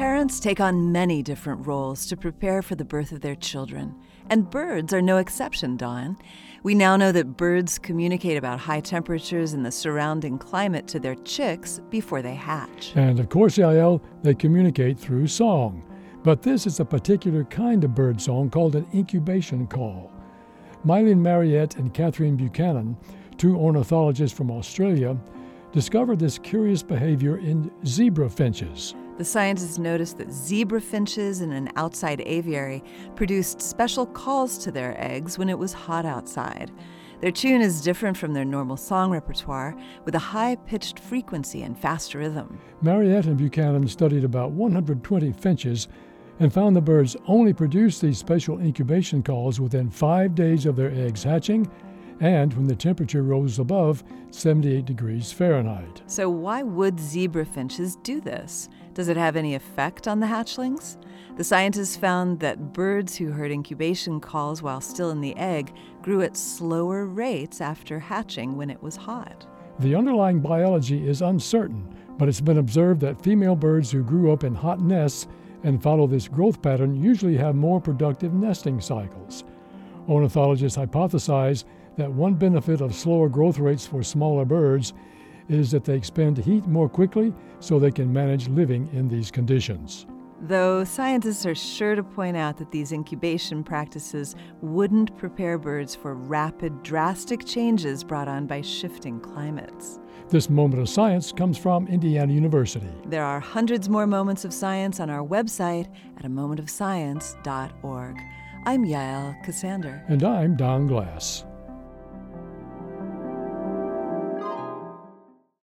Parents take on many different roles to prepare for the birth of their children, and birds are no exception, Don. We now know that birds communicate about high temperatures and the surrounding climate to their chicks before they hatch. And of course, Yael, they communicate through song. But this is a particular kind of bird song called an incubation call. Mylene Mariette and Katherine Buchanan, two ornithologists from Australia, discovered this curious behavior in zebra finches. The scientists noticed that zebra finches in an outside aviary produced special calls to their eggs when it was hot outside. Their tune is different from their normal song repertoire, with a high pitched frequency and fast rhythm. Mariette and Buchanan studied about 120 finches and found the birds only produce these special incubation calls within five days of their eggs hatching and when the temperature rose above 78 degrees Fahrenheit. So, why would zebra finches do this? Does it have any effect on the hatchlings? The scientists found that birds who heard incubation calls while still in the egg grew at slower rates after hatching when it was hot. The underlying biology is uncertain, but it's been observed that female birds who grew up in hot nests and follow this growth pattern usually have more productive nesting cycles. Ornithologists hypothesize that one benefit of slower growth rates for smaller birds is that they expend heat more quickly so they can manage living in these conditions. Though scientists are sure to point out that these incubation practices wouldn't prepare birds for rapid, drastic changes brought on by shifting climates. This moment of science comes from Indiana University. There are hundreds more moments of science on our website at a momentofscience.org. I'm Yael Ksander. And I'm Don Glass.